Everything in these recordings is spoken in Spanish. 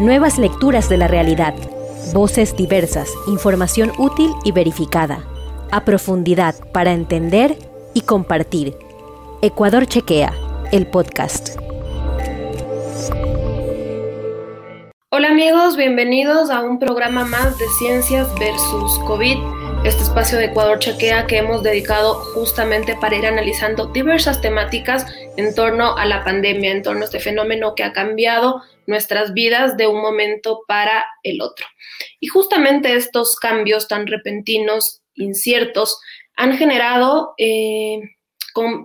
Nuevas lecturas de la realidad. Voces diversas, información útil y verificada. A profundidad para entender y compartir. Ecuador Chequea, el podcast. Hola amigos, bienvenidos a un programa más de Ciencias versus COVID, este espacio de Ecuador Chequea que hemos dedicado justamente para ir analizando diversas temáticas en torno a la pandemia, en torno a este fenómeno que ha cambiado nuestras vidas de un momento para el otro. Y justamente estos cambios tan repentinos, inciertos, han generado eh,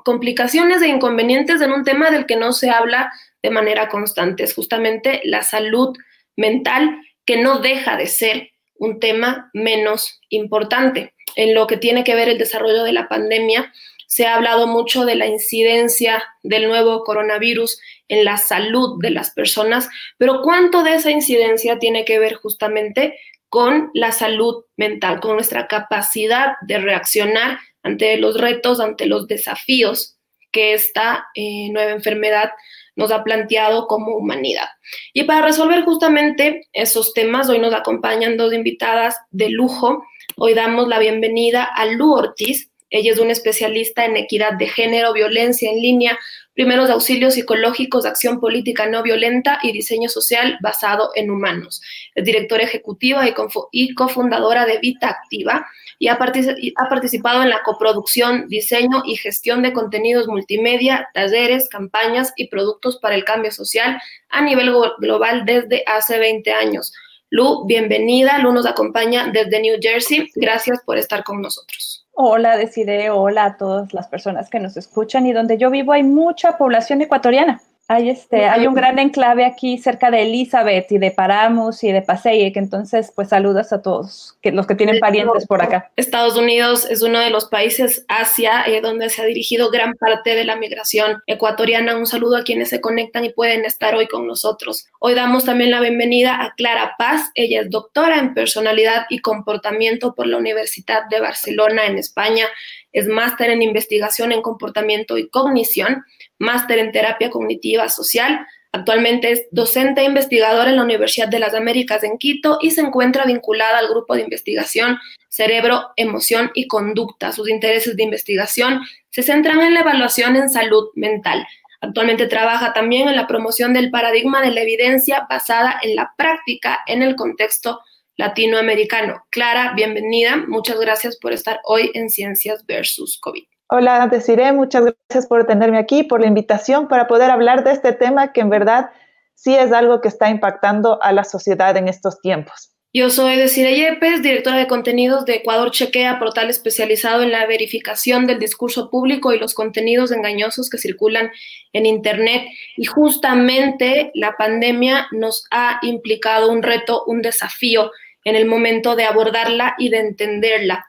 complicaciones e inconvenientes en un tema del que no se habla de manera constante, es justamente la salud mental, que no deja de ser un tema menos importante. En lo que tiene que ver el desarrollo de la pandemia, se ha hablado mucho de la incidencia del nuevo coronavirus en la salud de las personas, pero ¿cuánto de esa incidencia tiene que ver justamente con la salud mental, con nuestra capacidad de reaccionar ante los retos, ante los desafíos que esta eh, nueva enfermedad nos ha planteado como humanidad. Y para resolver justamente esos temas, hoy nos acompañan dos invitadas de lujo. Hoy damos la bienvenida a Lu Ortiz. Ella es una especialista en equidad de género, violencia en línea, primeros auxilios psicológicos, acción política no violenta y diseño social basado en humanos. Es directora ejecutiva y cofundadora de Vita Activa y ha, participado en la coproducción, diseño y gestión de contenidos multimedia, talleres, campañas y productos para el cambio social a nivel global desde hace 20 años. Lu, bienvenida. Lu nos acompaña desde New Jersey. Gracias por estar con nosotros. Hola, Decide, hola a todas las personas que nos escuchan y donde yo vivo hay mucha población ecuatoriana. Hay, este, hay un gran enclave aquí cerca de Elizabeth y de Paramus y de Passaic, entonces pues saludos a todos que, los que tienen parientes por acá. Estados Unidos es uno de los países Asia eh, donde se ha dirigido gran parte de la migración ecuatoriana. Un saludo a quienes se conectan y pueden estar hoy con nosotros. Hoy damos también la bienvenida a Clara Paz. Ella es doctora en personalidad y comportamiento por la Universidad de Barcelona en España. Es máster en investigación en comportamiento y cognición máster en terapia cognitiva social. Actualmente es docente e investigadora en la Universidad de las Américas en Quito y se encuentra vinculada al grupo de investigación Cerebro, Emoción y Conducta. Sus intereses de investigación se centran en la evaluación en salud mental. Actualmente trabaja también en la promoción del paradigma de la evidencia basada en la práctica en el contexto latinoamericano. Clara, bienvenida. Muchas gracias por estar hoy en Ciencias versus COVID. Hola, Desiree, muchas gracias por tenerme aquí, por la invitación para poder hablar de este tema que en verdad sí es algo que está impactando a la sociedad en estos tiempos. Yo soy Desiree Yepes, directora de contenidos de Ecuador Chequea, portal especializado en la verificación del discurso público y los contenidos engañosos que circulan en Internet. Y justamente la pandemia nos ha implicado un reto, un desafío en el momento de abordarla y de entenderla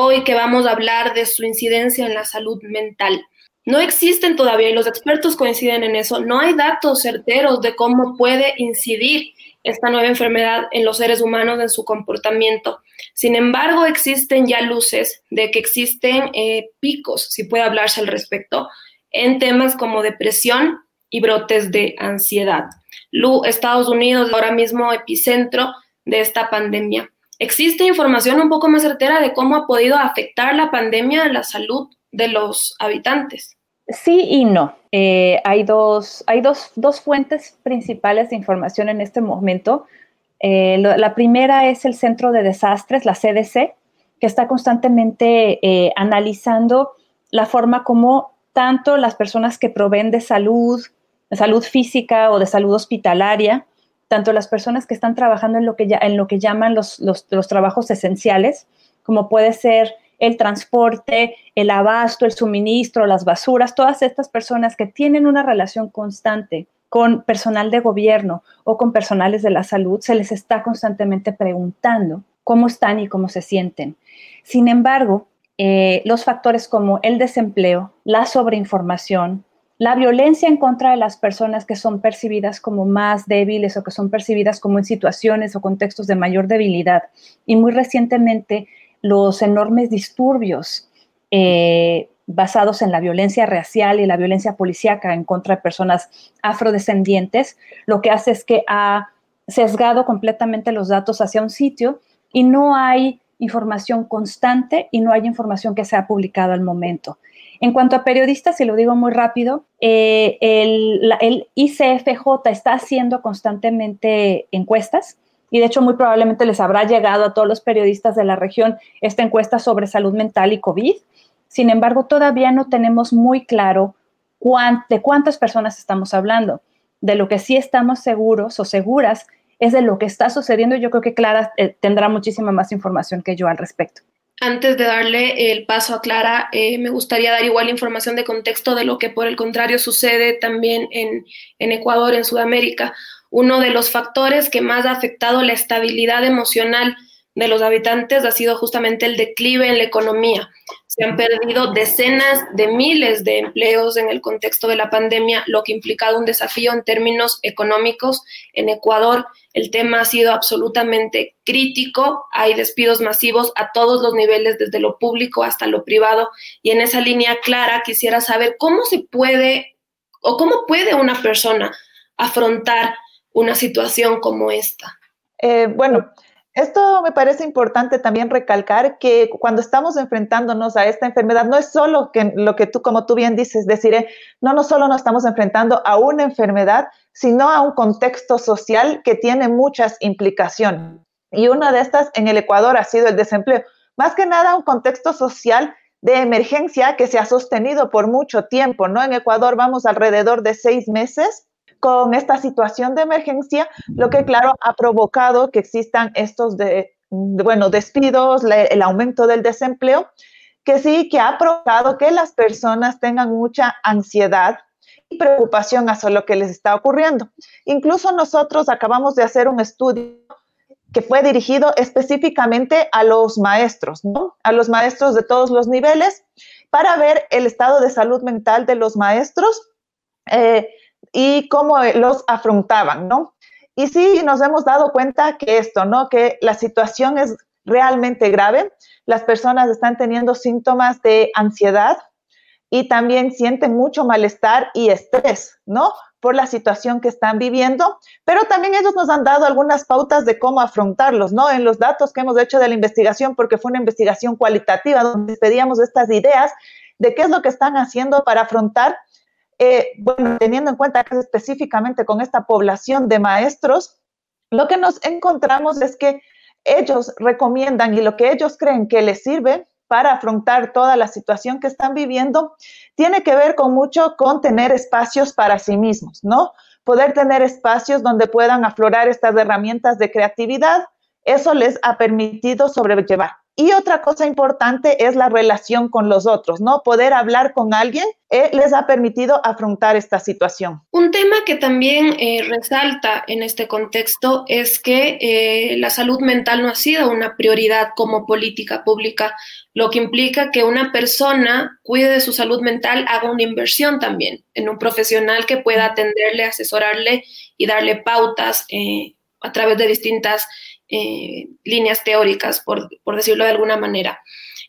hoy que vamos a hablar de su incidencia en la salud mental. No existen todavía, y los expertos coinciden en eso, no hay datos certeros de cómo puede incidir esta nueva enfermedad en los seres humanos, en su comportamiento. Sin embargo, existen ya luces de que existen eh, picos, si puede hablarse al respecto, en temas como depresión y brotes de ansiedad. Lu, Estados Unidos, ahora mismo epicentro de esta pandemia. ¿Existe información un poco más certera de cómo ha podido afectar la pandemia a la salud de los habitantes? Sí y no. Eh, hay dos, hay dos, fuentes principales de información en este momento. Eh, la primera es el Centro de Desastres, la CDC, que está constantemente eh, analizando la forma como tanto las personas que proveen de salud, de salud física o de salud hospitalaria, tanto las personas que están trabajando en lo que, ya, en lo que llaman los, los, trabajos esenciales, como puede ser el transporte, el abasto, el suministro, las basuras, todas estas personas que tienen una relación constante con personal de gobierno o con personales de la salud, se les está constantemente preguntando cómo están y cómo se sienten. Sin embargo, eh, los factores como el desempleo, la sobreinformación, la violencia en contra de las personas que son percibidas como más débiles o que son percibidas como en situaciones o contextos de mayor debilidad. Y muy recientemente los enormes disturbios eh, basados en la violencia racial y la violencia policíaca en contra de personas afrodescendientes, lo que hace es que ha sesgado completamente los datos hacia un sitio y no hay información constante y no hay información que sea publicada al momento. En cuanto a periodistas, y lo digo muy rápido, eh, el, el, ICFJ está haciendo constantemente encuestas y de hecho muy probablemente les habrá llegado a todos los periodistas de la región esta encuesta sobre salud mental y COVID. Sin embargo, todavía no tenemos muy claro de cuántas personas estamos hablando. De lo que sí estamos seguros o seguras es de lo que está sucediendo. Yo creo que Clara eh, tendrá muchísima más información que yo al respecto. Antes de darle el paso a Clara, eh, me gustaría dar igual información de contexto de lo que por el contrario sucede también en, en Ecuador, en Sudamérica. Uno de los factores que más ha afectado la estabilidad emocional de los habitantes ha sido justamente el declive en la economía. Se han perdido decenas de miles de empleos en el contexto de la pandemia, lo que ha implicado un desafío en términos económicos. En Ecuador el tema ha sido absolutamente crítico, hay despidos masivos a todos los niveles, desde lo público hasta lo privado, y en esa línea clara quisiera saber cómo se puede o cómo puede una persona afrontar una situación como esta. Eh, bueno, esto me parece importante también recalcar que cuando estamos enfrentándonos a esta enfermedad, no es solo que lo que tú, como tú bien dices, decir, no, no solo nos estamos enfrentando a una enfermedad, sino a un contexto social que tiene muchas implicaciones. Y una de estas en el Ecuador ha sido el desempleo. Más que nada un contexto social de emergencia que se ha sostenido por mucho tiempo, ¿no? En Ecuador vamos alrededor de seis meses con esta situación de emergencia, lo que claro ha provocado que existan estos de, bueno, despidos, el aumento del desempleo, que sí que ha provocado que las personas tengan mucha ansiedad y preocupación hacia lo que les está ocurriendo. Incluso nosotros acabamos de hacer un estudio que fue dirigido específicamente a los maestros, ¿no? A los maestros de todos los niveles para ver el estado de salud mental de los maestros. Eh, y cómo los afrontaban, ¿no? Y sí nos hemos dado cuenta que esto, ¿no? Que la situación es realmente grave. Las personas están teniendo síntomas de ansiedad y también sienten mucho malestar y estrés, ¿no? Por la situación que están viviendo, pero también ellos nos han dado algunas pautas de cómo afrontarlos, ¿no? En los datos que hemos hecho de la investigación, porque fue una investigación cualitativa donde pedíamos estas ideas de qué es lo que están haciendo para afrontar eh, bueno, teniendo en cuenta específicamente con esta población de maestros, lo que nos encontramos es que ellos recomiendan y lo que ellos creen que les sirve para afrontar toda la situación que están viviendo tiene que ver con mucho con tener espacios para sí mismos, ¿no? Poder tener espacios donde puedan aflorar estas herramientas de creatividad, eso les ha permitido sobrellevar. Y otra cosa importante es la relación con los otros, ¿no? Poder hablar con alguien eh, les ha permitido afrontar esta situación. Un tema que también eh, resalta en este contexto es que eh, la salud mental no ha sido una prioridad como política pública, lo que implica que una persona cuide de su salud mental, haga una inversión también en un profesional que pueda atenderle, asesorarle y darle pautas a través de distintas eh, líneas teóricas, por, decirlo de alguna manera.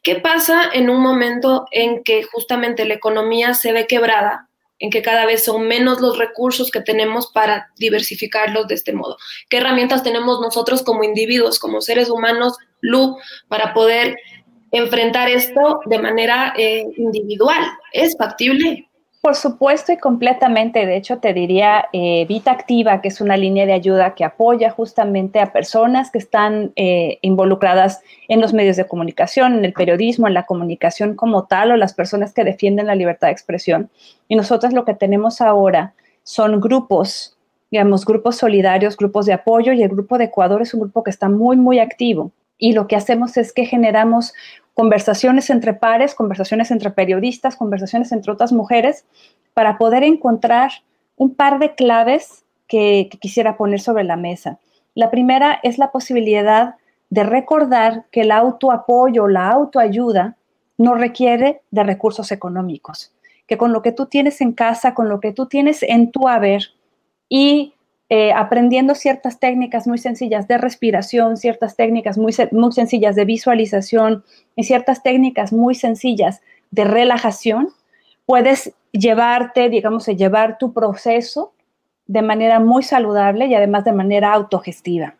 ¿Qué pasa en un momento en que justamente la economía se ve quebrada, en que cada vez son menos los recursos que tenemos para diversificarlos de este modo? ¿Qué herramientas tenemos nosotros como individuos, como seres humanos, Lu, para poder enfrentar esto de manera eh, individual? ¿Es factible? Por supuesto y completamente. De hecho, te diría eh, Vita Activa, que es una línea de ayuda que apoya justamente a personas que están eh, involucradas en los medios de comunicación, en el periodismo, en la comunicación como tal, o las personas que defienden la libertad de expresión. Y nosotros lo que tenemos ahora son grupos, digamos, grupos solidarios, grupos de apoyo, y el grupo de Ecuador es un grupo que está muy, muy activo. Y lo que hacemos es que generamos conversaciones entre pares, conversaciones entre periodistas, conversaciones entre otras mujeres, para poder encontrar un par de claves que, quisiera poner sobre la mesa. La primera es la posibilidad de recordar que el autoapoyo, la autoayuda, no requiere de recursos económicos, que con lo que tú tienes en casa, con lo que tú tienes en tu haber y eh, aprendiendo ciertas técnicas muy sencillas de respiración, ciertas técnicas muy, muy sencillas de visualización y ciertas técnicas muy sencillas de relajación, puedes llevarte, digamos, llevar tu proceso de manera muy saludable y además de manera autogestiva.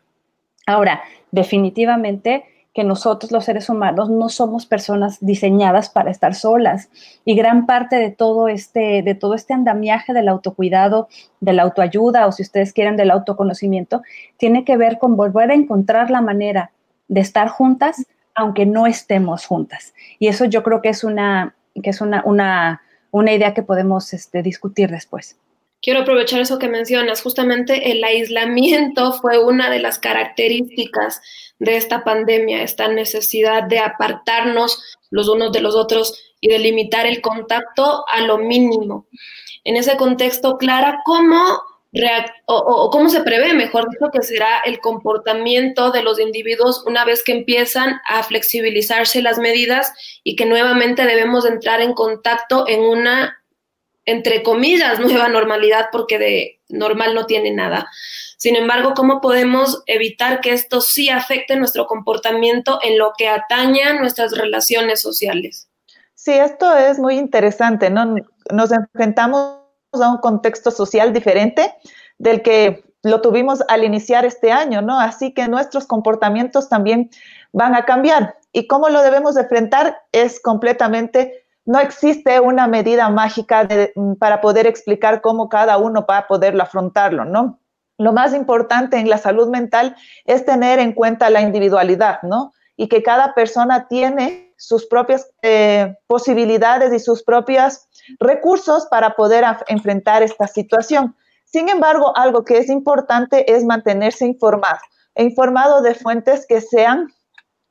Ahora, definitivamente que nosotros los seres humanos no somos personas diseñadas para estar solas y gran parte de todo este de todo este andamiaje del autocuidado, de la autoayuda o si ustedes quieren del autoconocimiento tiene que ver con volver a encontrar la manera de estar juntas aunque no estemos juntas. Y eso yo creo que es una que es una, una, una idea que podemos este, discutir después. Quiero aprovechar eso que mencionas. Justamente el aislamiento fue una de las características de esta pandemia, esta necesidad de apartarnos los unos de los otros y de limitar el contacto a lo mínimo. En ese contexto, Clara, ¿cómo, o, cómo se prevé, mejor dicho, que será el comportamiento de los individuos una vez que empiezan a flexibilizarse las medidas y que nuevamente debemos entrar en contacto en una entre comillas, nueva normalidad, porque de normal no tiene nada. Sin embargo, ¿cómo podemos evitar que esto sí afecte nuestro comportamiento en lo que atañe nuestras relaciones sociales? Sí, esto es muy interesante, ¿no? Nos enfrentamos a un contexto social diferente del que lo tuvimos al iniciar este año, ¿no? Así que nuestros comportamientos también van a cambiar. ¿Y cómo lo debemos enfrentar? Es completamente no existe una medida mágica mm, para poder explicar cómo cada uno va a poderlo afrontarlo, ¿no? Lo más importante en la salud mental es tener en cuenta la individualidad, ¿no? Y que cada persona tiene sus propias eh, posibilidades y sus propios recursos para poder enfrentar esta situación. Sin embargo, algo que es importante es mantenerse informado, informado de fuentes que sean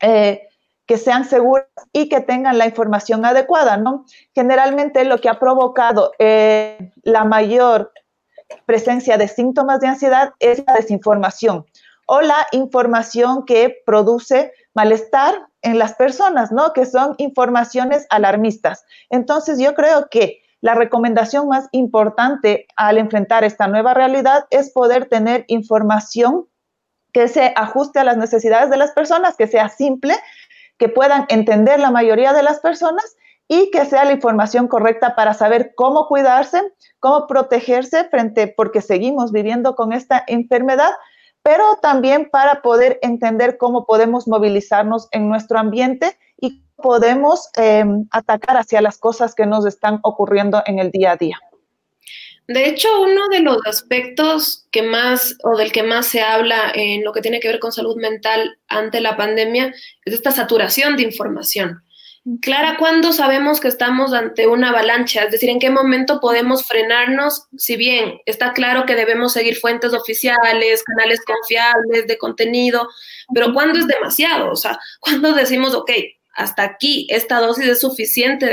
eh, que sean seguras y que tengan la información adecuada, ¿no? Generalmente lo que ha provocado eh, la mayor presencia de síntomas de ansiedad es la desinformación o la información que produce malestar en las personas, ¿no? Que son informaciones alarmistas. Entonces yo creo que la recomendación más importante al enfrentar esta nueva realidad es poder tener información que se ajuste a las necesidades de las personas, que sea simple que puedan entender la mayoría de las personas y que sea la información correcta para saber cómo cuidarse, cómo protegerse frente, porque seguimos viviendo con esta enfermedad, pero también para poder entender cómo podemos movilizarnos en nuestro ambiente y podemos eh, atacar hacia las cosas que nos están ocurriendo en el día a día. De hecho, uno de los aspectos que más o del que más se habla en lo que tiene que ver con salud mental ante la pandemia es esta saturación de información. Clara, ¿cuándo sabemos que estamos ante una avalancha? Es decir, ¿en qué momento podemos frenarnos? Si bien está claro que debemos seguir fuentes oficiales, canales confiables de contenido, pero ¿cuándo es demasiado? O sea, ¿cuándo decimos, ok, hasta aquí, esta dosis es suficiente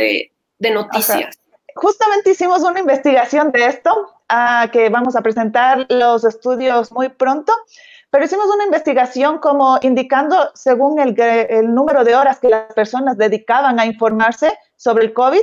de, noticias? Justamente hicimos una investigación de esto, ah, que vamos a presentar los estudios muy pronto, pero hicimos una investigación como indicando según el número de horas que las personas dedicaban a informarse sobre el COVID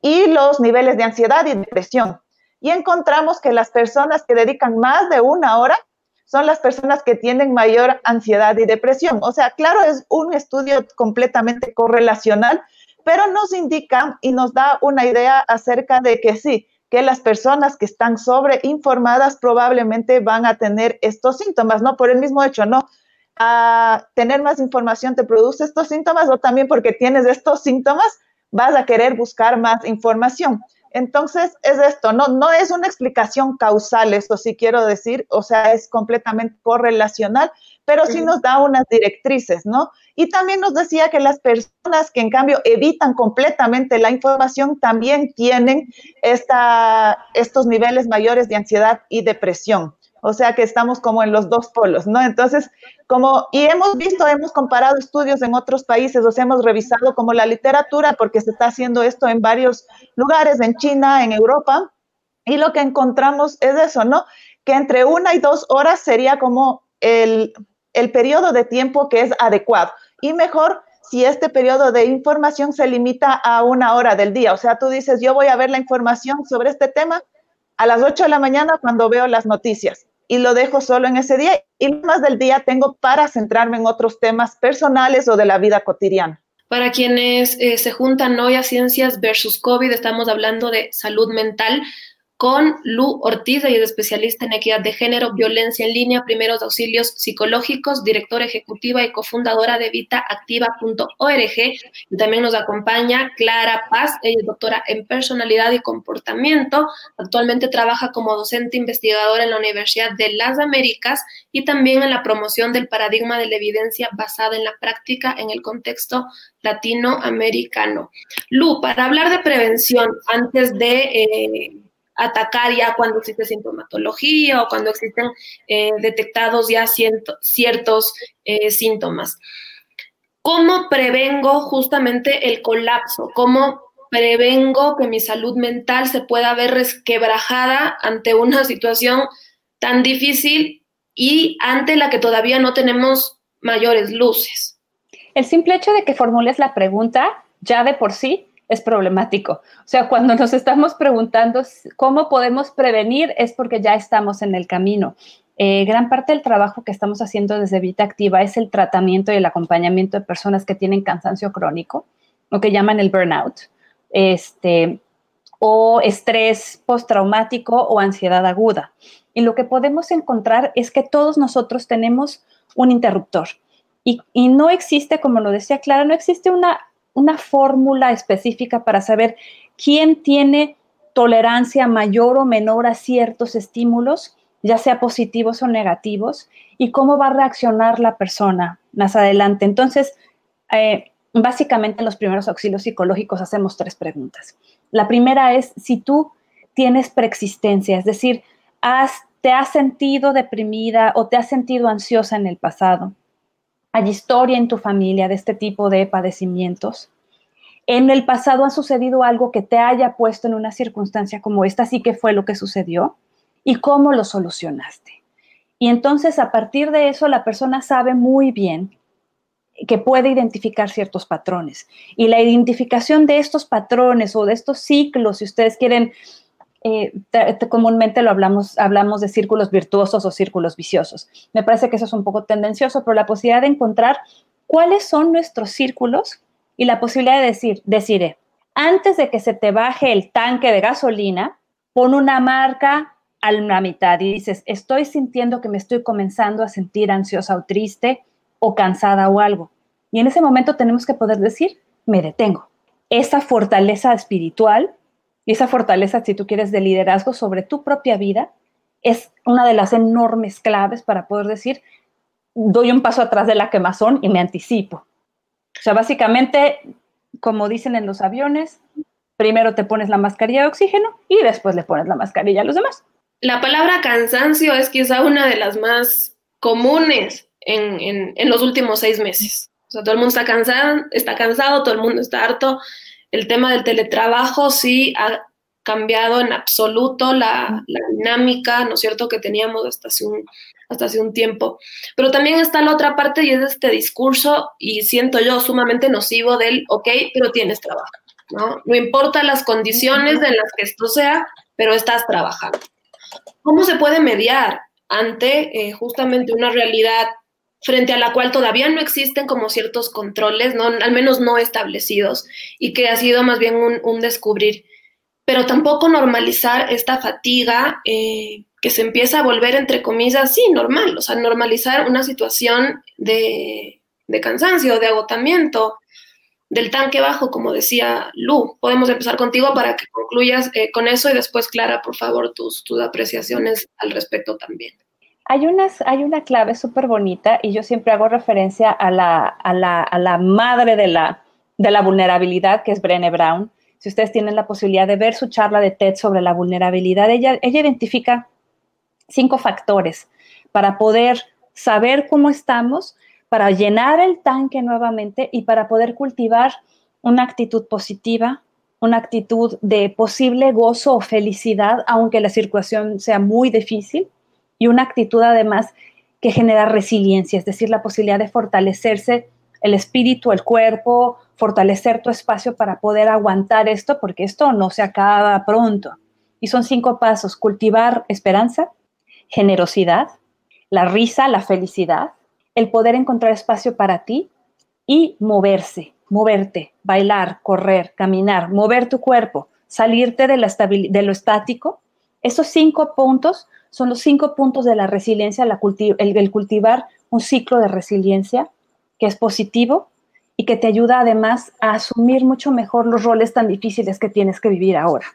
y los niveles de ansiedad y depresión. Y encontramos que las personas que dedican más de una hora son las personas que tienen mayor ansiedad y depresión. O sea, claro, es un estudio completamente correlacional, pero nos indica y nos da una idea acerca de que sí, que las personas que están sobreinformadas probablemente van a tener estos síntomas, ¿no? Por el mismo hecho, ¿no? A tener más información te produce estos síntomas o también porque tienes estos síntomas vas a querer buscar más información. Entonces, es esto, no, no es una explicación causal, esto sí quiero decir, o sea, es completamente correlacional, pero sí nos da unas directrices, ¿no? Y también nos decía que las personas que en cambio evitan completamente la información también tienen esta, estos niveles mayores de ansiedad y depresión. O sea que estamos como en los dos polos, ¿no? Entonces, como, y hemos visto, hemos comparado estudios en otros países, o sea, hemos revisado como la literatura, porque se está haciendo esto en varios lugares, en China, en Europa, y lo que encontramos es eso, ¿no? Que entre una y dos horas sería como el, el periodo de tiempo que es adecuado. Y mejor si este periodo de información se limita a una hora del día. O sea, tú dices, yo voy a ver la información sobre este tema a las 8 de la mañana cuando veo las noticias y lo dejo solo en ese día y más del día tengo para centrarme en otros temas personales o de la vida cotidiana. Para quienes eh, se juntan hoy a ciencias versus COVID, estamos hablando de salud mental. Con Lu Ortiz, ella es especialista en equidad de género, violencia en línea, primeros auxilios psicológicos, directora ejecutiva y cofundadora de vitaactiva.org. Y también nos acompaña Clara Paz, ella es doctora en personalidad y comportamiento. Actualmente trabaja como docente investigadora en la Universidad de las Américas y también en la promoción del paradigma de la evidencia basada en la práctica en el contexto latinoamericano. Lu, para hablar de prevención, antes de... Eh, atacar ya cuando existe sintomatología o cuando existen eh, detectados ya ciertos eh, síntomas. ¿Cómo prevengo justamente el colapso? ¿Cómo prevengo que mi salud mental se pueda ver resquebrajada ante una situación tan difícil y ante la que todavía no tenemos mayores luces? El simple hecho de que formules la pregunta ya de por sí es problemático. O sea, cuando nos estamos preguntando cómo podemos prevenir es porque ya estamos en el camino. Eh, gran parte del trabajo que estamos haciendo desde Vita Activa es el tratamiento y el acompañamiento de personas que tienen cansancio crónico, lo que llaman el burnout, este, o estrés postraumático o ansiedad aguda. Y lo que podemos encontrar es que todos nosotros tenemos un interruptor. Y, y no existe, como lo decía Clara, no existe una una fórmula específica para saber quién tiene tolerancia mayor o menor a ciertos estímulos, ya sea positivos o negativos, y cómo va a reaccionar la persona más adelante. Entonces, eh, básicamente en los primeros auxilios psicológicos hacemos tres preguntas. La primera es si tú tienes preexistencia, es decir, te has sentido deprimida o te has sentido ansiosa en el pasado hay historia en tu familia de este tipo de padecimientos. En el pasado ha sucedido algo que te haya puesto en una circunstancia como esta, sí que fue lo que sucedió, y cómo lo solucionaste. Y entonces a partir de eso la persona sabe muy bien que puede identificar ciertos patrones. Y la identificación de estos patrones o de estos ciclos, si ustedes quieren eh, comúnmente lo hablamos, de círculos virtuosos o círculos viciosos. Me parece que eso es un poco tendencioso, pero la posibilidad de encontrar cuáles son nuestros círculos y la posibilidad de decir, deciré, antes de que se te baje el tanque de gasolina, pon una marca a la mitad y dices, estoy sintiendo que me estoy comenzando a sentir ansiosa o triste o cansada o algo. Y en ese momento tenemos que poder decir, me detengo. Esa fortaleza espiritual y esa fortaleza, si tú quieres, de liderazgo sobre tu propia vida, es una de las enormes claves para poder decir, doy un paso atrás de la quemazón y me anticipo. O sea, básicamente, como dicen en los aviones, primero te pones la mascarilla de oxígeno y después le pones la mascarilla a los demás. La palabra cansancio es quizá una de las más comunes en, en los últimos seis meses. O sea, todo el mundo está cansado, está cansado, todo el mundo está harto el tema del teletrabajo sí ha cambiado en absoluto la, dinámica, ¿no es cierto?, que teníamos hasta hace, un, hasta hace un tiempo. Pero también está la otra parte y es este discurso, y siento yo sumamente nocivo del, ok, pero tienes trabajo, ¿no? No importa las condiciones en las que esto sea, pero estás trabajando. ¿Cómo se puede mediar ante eh, justamente una realidad frente a la cual todavía no existen como ciertos controles, ¿no? al menos no establecidos, y que ha sido más bien un, descubrir. Pero tampoco normalizar esta fatiga eh, que se empieza a volver, entre comillas, sí, normal, o sea, normalizar una situación de, cansancio, de agotamiento, del tanque bajo, como decía Lu. Podemos empezar contigo para que concluyas eh, con eso y después, Clara, por favor, tus, tus apreciaciones al respecto también. Hay, unas, hay una clave súper bonita y yo siempre hago referencia a la, a la, a la madre de la, de la vulnerabilidad, que es Brené Brown. Si ustedes tienen la posibilidad de ver su charla de TED sobre la vulnerabilidad, ella, ella identifica cinco factores para poder saber cómo estamos, para llenar el tanque nuevamente y para poder cultivar una actitud positiva, una actitud de posible gozo o felicidad, aunque la situación sea muy difícil y una actitud además que genera resiliencia, es decir, la posibilidad de fortalecerse el espíritu, el cuerpo, fortalecer tu espacio para poder aguantar esto, porque esto no se acaba pronto. Y son cinco pasos, cultivar esperanza, generosidad, la risa, la felicidad, el poder encontrar espacio para ti y moverse, moverte, bailar, correr, caminar, mover tu cuerpo, salirte de, la de lo estático Esos cinco puntos son los cinco puntos de la resiliencia, el, cultivar un ciclo de resiliencia que es positivo y que te ayuda además a asumir mucho mejor los roles tan difíciles que tienes que vivir ahora.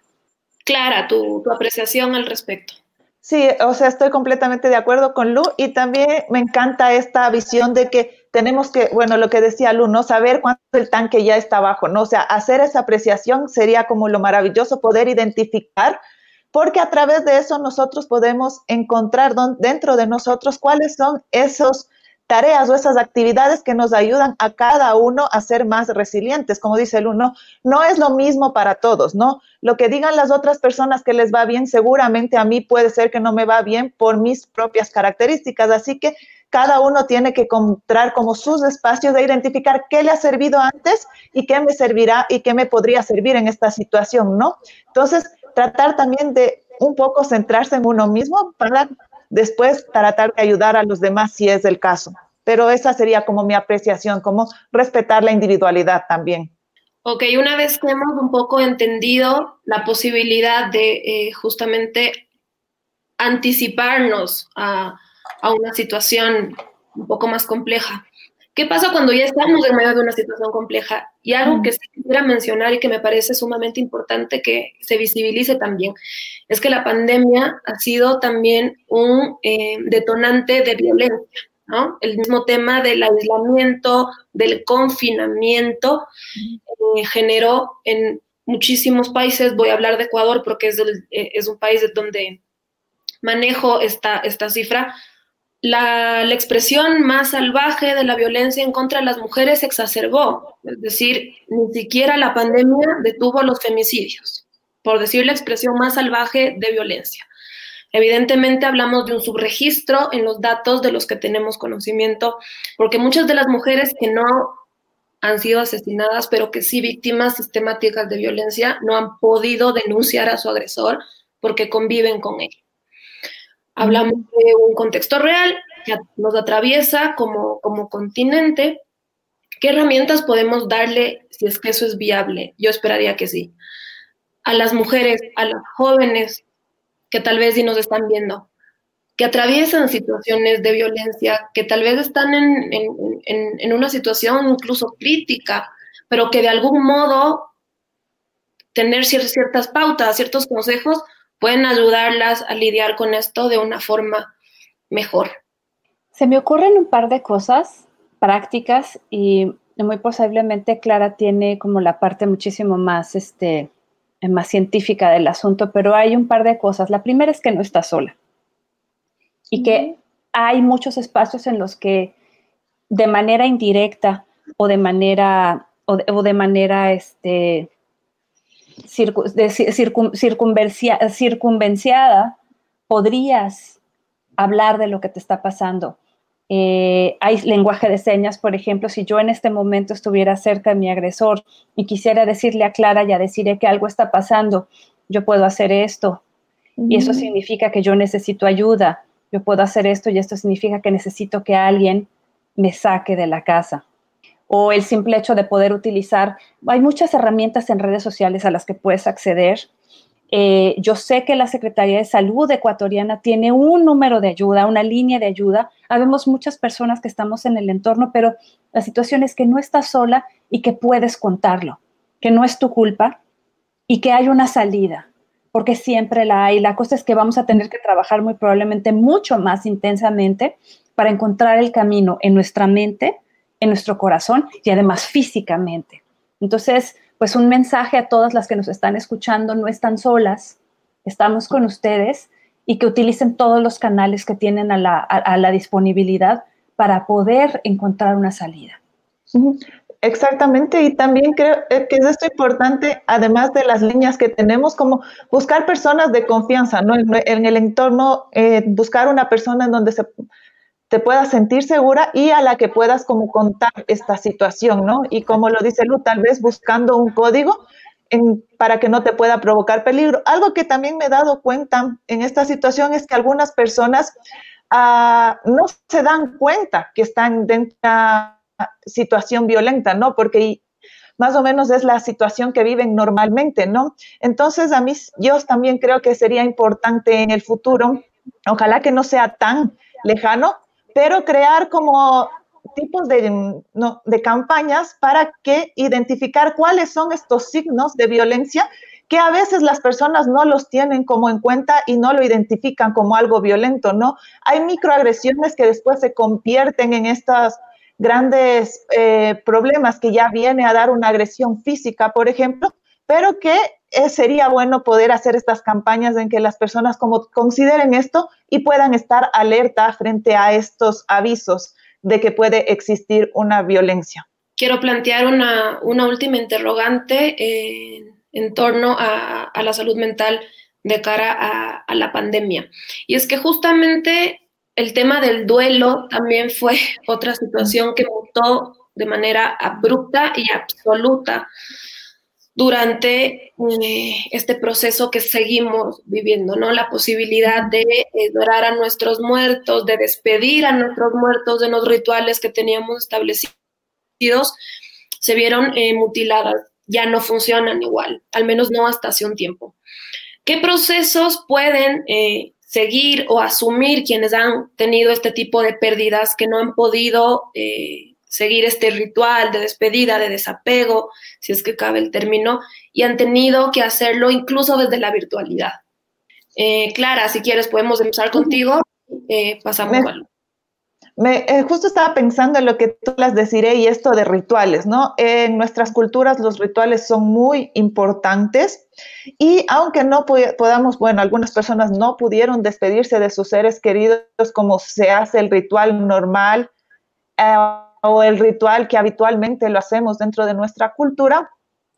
Clara, tu, tu apreciación al respecto. Sí, o sea, estoy completamente de acuerdo con Lu y también me encanta esta visión de que tenemos que, bueno, lo que decía Lu, ¿no? Saber cuánto el tanque ya está abajo, ¿no? O sea, hacer esa apreciación sería como lo maravilloso, poder identificar, porque a través de eso nosotros podemos encontrar dentro de nosotros cuáles son esos tareas o esas actividades que nos ayudan a cada uno a ser más resilientes. Como dice el uno, no es lo mismo para todos, ¿no? Lo que digan las otras personas que les va bien, seguramente a mí puede ser que no me va bien por mis propias características. Así que cada uno tiene que encontrar como sus espacios de identificar qué le ha servido antes y qué me servirá y qué me podría servir en esta situación, ¿no? Entonces, tratar también de un poco centrarse en uno mismo para después tratar de ayudar a los demás si es el caso. Pero esa sería como mi apreciación, como respetar la individualidad también. Ok, una vez que hemos un poco entendido la posibilidad de eh, justamente anticiparnos a, a una situación un poco más compleja, ¿Qué pasa cuando ya estamos en medio de una situación compleja? Y algo que sí quisiera mencionar y que me parece sumamente importante que se visibilice también, es que la pandemia ha sido también un eh, detonante de violencia, ¿no? El mismo tema del aislamiento, del confinamiento, eh, generó en muchísimos países, voy a hablar de Ecuador porque es, eh, es un país donde manejo esta, esta cifra, la, expresión más salvaje de la violencia en contra de las mujeres se exacerbó. Es decir, ni siquiera la pandemia detuvo los femicidios, por decir la expresión más salvaje de violencia. Evidentemente hablamos de un subregistro en los datos de los que tenemos conocimiento, porque muchas de las mujeres que no han sido asesinadas, pero que sí víctimas sistemáticas de violencia, no han podido denunciar a su agresor porque conviven con él. Hablamos de un contexto real que nos atraviesa como, como continente. ¿Qué herramientas podemos darle si es que eso es viable? Yo esperaría que sí. A las mujeres, a las jóvenes que tal vez sí nos están viendo, que atraviesan situaciones de violencia, que tal vez están en, en, en, una situación incluso crítica, pero que de algún modo tener ciertas pautas, ciertos consejos pueden ayudarlas a lidiar con esto de una forma mejor. Se me ocurren un par de cosas prácticas y muy posiblemente Clara tiene como la parte muchísimo más, este, más científica del asunto, pero hay un par de cosas. La primera es que no está sola y que hay muchos espacios en los que de manera indirecta o de manera o de, manera este, circunvenciada, podrías hablar de lo que te está pasando. Eh, hay lenguaje de señas, por ejemplo, si yo en este momento estuviera cerca de mi agresor y quisiera decirle a Clara, ya deciré que algo está pasando, yo puedo hacer esto. Y eso significa que yo necesito ayuda. Yo puedo hacer esto y esto significa que necesito que alguien me saque de la casa o el simple hecho de poder utilizar. Hay muchas herramientas en redes sociales a las que puedes acceder. Eh, yo sé que la Secretaría de Salud ecuatoriana tiene un número de ayuda, una línea de ayuda. Habemos muchas personas que estamos en el entorno, pero la situación es que no estás sola y que puedes contarlo, que no es tu culpa y que hay una salida, porque siempre la hay. La cosa es que vamos a tener que trabajar muy probablemente mucho más intensamente para encontrar el camino en nuestra mente en nuestro corazón y además físicamente. Entonces, pues un mensaje a todas las que nos están escuchando, no están solas, estamos con ustedes y que utilicen todos los canales que tienen a la, disponibilidad para poder encontrar una salida. Exactamente, y también creo que es esto importante, además de las líneas que tenemos, como buscar personas de confianza, ¿no? En, el entorno, eh, buscar una persona en donde se te puedas sentir segura y a la que puedas como contar esta situación, ¿no? Y como lo dice Lu, tal vez buscando un código para que no te pueda provocar peligro. Algo que también me he dado cuenta en esta situación es que algunas personas ah, no se dan cuenta que están en una situación violenta, ¿no? Porque más o menos es la situación que viven normalmente, ¿no? Entonces, a mí, yo también creo que sería importante en el futuro, ojalá que no sea tan lejano, pero crear como tipos de, de campañas para que identificar cuáles son estos signos de violencia que a veces las personas no los tienen como en cuenta y no lo identifican como algo violento, ¿no? Hay microagresiones que después se convierten en estos grandes eh, problemas que ya viene a dar una agresión física, por ejemplo, pero que eh, sería bueno poder hacer estas campañas en que las personas como consideren esto y puedan estar alerta frente a estos avisos de que puede existir una violencia. Quiero plantear una, última interrogante en torno a, la salud mental de cara a, la pandemia. Y es que justamente el tema del duelo también fue otra situación que mutó de manera abrupta y absoluta durante eh, este proceso que seguimos viviendo, ¿no? La posibilidad de adorar a nuestros muertos, de despedir a nuestros muertos de los rituales que teníamos establecidos, se vieron eh, mutiladas, ya no funcionan igual, al menos no hasta hace un tiempo. ¿Qué procesos pueden eh, seguir o asumir quienes han tenido este tipo de pérdidas que no han podido seguir este ritual de despedida, de desapego, si es que cabe el término, y han tenido que hacerlo incluso desde la virtualidad. Eh, Clara, si quieres podemos empezar contigo, eh, pasamos me, me, eh, justo estaba pensando en lo que tú las deciré y esto de rituales, ¿no? En nuestras culturas los rituales son muy importantes y aunque no podamos, bueno, algunas personas no pudieron despedirse de sus seres queridos como se hace el ritual normal, o el ritual que habitualmente lo hacemos dentro de nuestra cultura,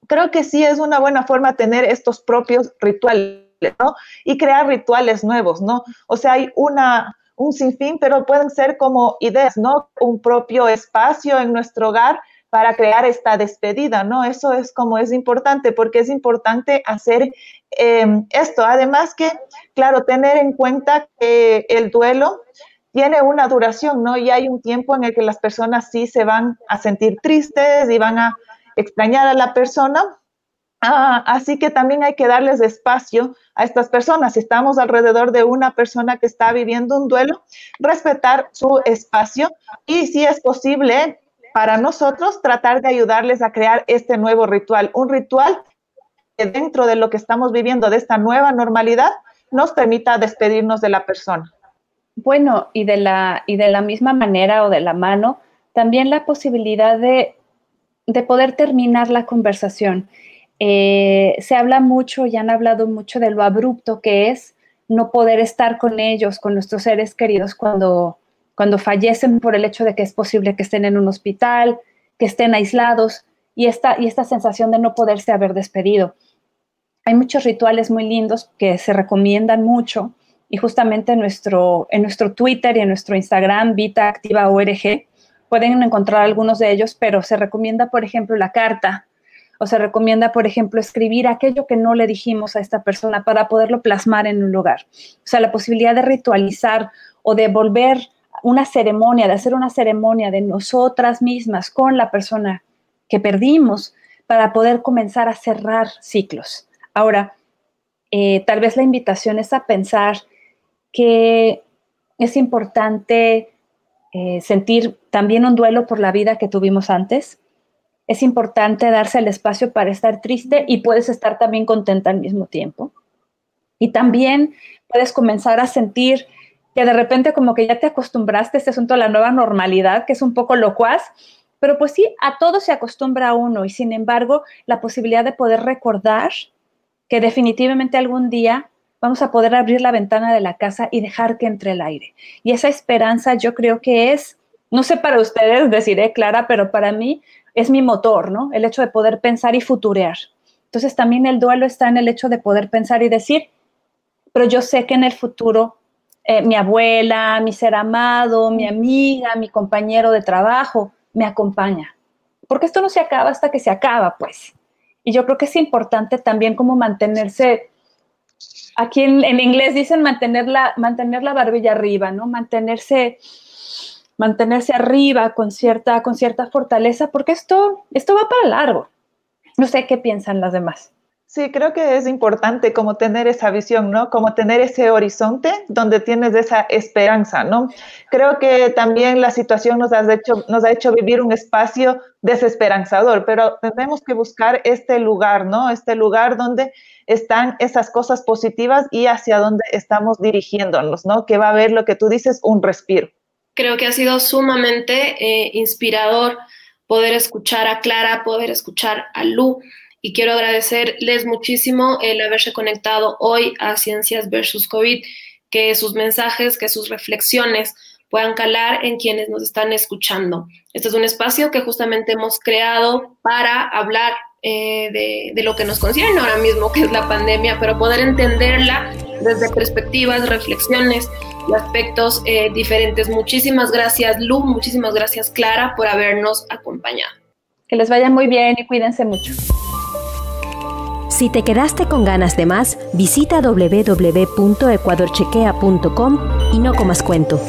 creo que sí es una buena forma tener estos propios rituales, ¿no? Y crear rituales nuevos, ¿no? O sea, hay una, un sinfín, pero pueden ser como ideas, ¿no? Un propio espacio en nuestro hogar para crear esta despedida, ¿no? Eso es como es importante, porque es importante hacer eh, esto. Además que, claro, tener en cuenta que el duelo tiene una duración, ¿no? Y hay un tiempo en el que las personas sí se van a sentir tristes y van a extrañar a la persona. Ah, así que también hay que darles espacio a estas personas. Si estamos alrededor de una persona que está viviendo un duelo, respetar su espacio y si es posible para nosotros tratar de ayudarles a crear este nuevo ritual, un ritual que dentro de lo que estamos viviendo, de esta nueva normalidad, nos permita despedirnos de la persona. Bueno, y de la, y de la misma manera o de la mano, también la posibilidad de, poder terminar la conversación. Eh, se habla mucho y han hablado mucho de lo abrupto que es no poder estar con ellos, con nuestros seres queridos cuando, cuando fallecen por el hecho de que es posible que estén en un hospital, que estén aislados y esta, y esta sensación de no poderse haber despedido. Hay muchos rituales muy lindos que se recomiendan mucho y justamente en nuestro, en nuestro Twitter y en nuestro Instagram, Vita Activa ORG, pueden encontrar algunos de ellos, pero se recomienda, por ejemplo, la carta o se recomienda, por ejemplo, escribir aquello que no le dijimos a esta persona para poderlo plasmar en un lugar. O sea, la posibilidad de ritualizar o de volver una ceremonia, de hacer una ceremonia de nosotras mismas con la persona que perdimos para poder comenzar a cerrar ciclos. Ahora, eh, tal vez la invitación es a pensar que es importante eh, sentir también un duelo por la vida que tuvimos antes. Es importante darse el espacio para estar triste y puedes estar también contenta al mismo tiempo. Y también puedes comenzar a sentir que de repente como que ya te acostumbraste a este asunto de la nueva normalidad, que es un poco locuaz, pero pues sí, a todo se acostumbra uno y sin embargo la posibilidad de poder recordar que definitivamente algún día vamos a poder abrir la ventana de la casa y dejar que entre el aire. Y esa esperanza yo creo que es, no sé para ustedes, deciré Clara, pero para mí es mi motor, ¿no? El hecho de poder pensar y futurear. Entonces también el duelo está en el hecho de poder pensar y decir, pero yo sé que en el futuro eh, mi abuela, mi ser amado, mi amiga, mi compañero de trabajo me acompaña. Porque esto no se acaba hasta que se acaba, pues. Y yo creo que es importante también como mantenerse aquí en, inglés dicen mantener la, mantener la barbilla arriba, ¿no? Mantenerse, mantenerse arriba con cierta, con cierta fortaleza, porque esto, esto va para largo. No sé qué piensan las demás. Sí, creo que es importante como tener esa visión, ¿no? Como tener ese horizonte donde tienes esa esperanza, ¿no? Creo que también la situación nos ha hecho, nos ha hecho vivir un espacio desesperanzador, pero tenemos que buscar este lugar, ¿no? Este lugar donde están esas cosas positivas y hacia dónde estamos dirigiéndonos, ¿no? Que va a haber lo que tú dices, un respiro. Creo que ha sido sumamente eh, inspirador poder escuchar a Clara, poder escuchar a Lu y quiero agradecerles muchísimo el haberse conectado hoy a Ciencias versus COVID, que sus mensajes, que sus reflexiones puedan calar en quienes nos están escuchando. Este es un espacio que justamente hemos creado para hablar eh, de, lo que nos concierne ahora mismo, que es la pandemia, pero poder entenderla desde perspectivas, reflexiones y aspectos eh, diferentes. Muchísimas gracias, Lu, muchísimas gracias, Clara, por habernos acompañado. Que les vaya muy bien y cuídense mucho. Si te quedaste con ganas de más, visita www.ecuadorchequea.com y no comas cuento.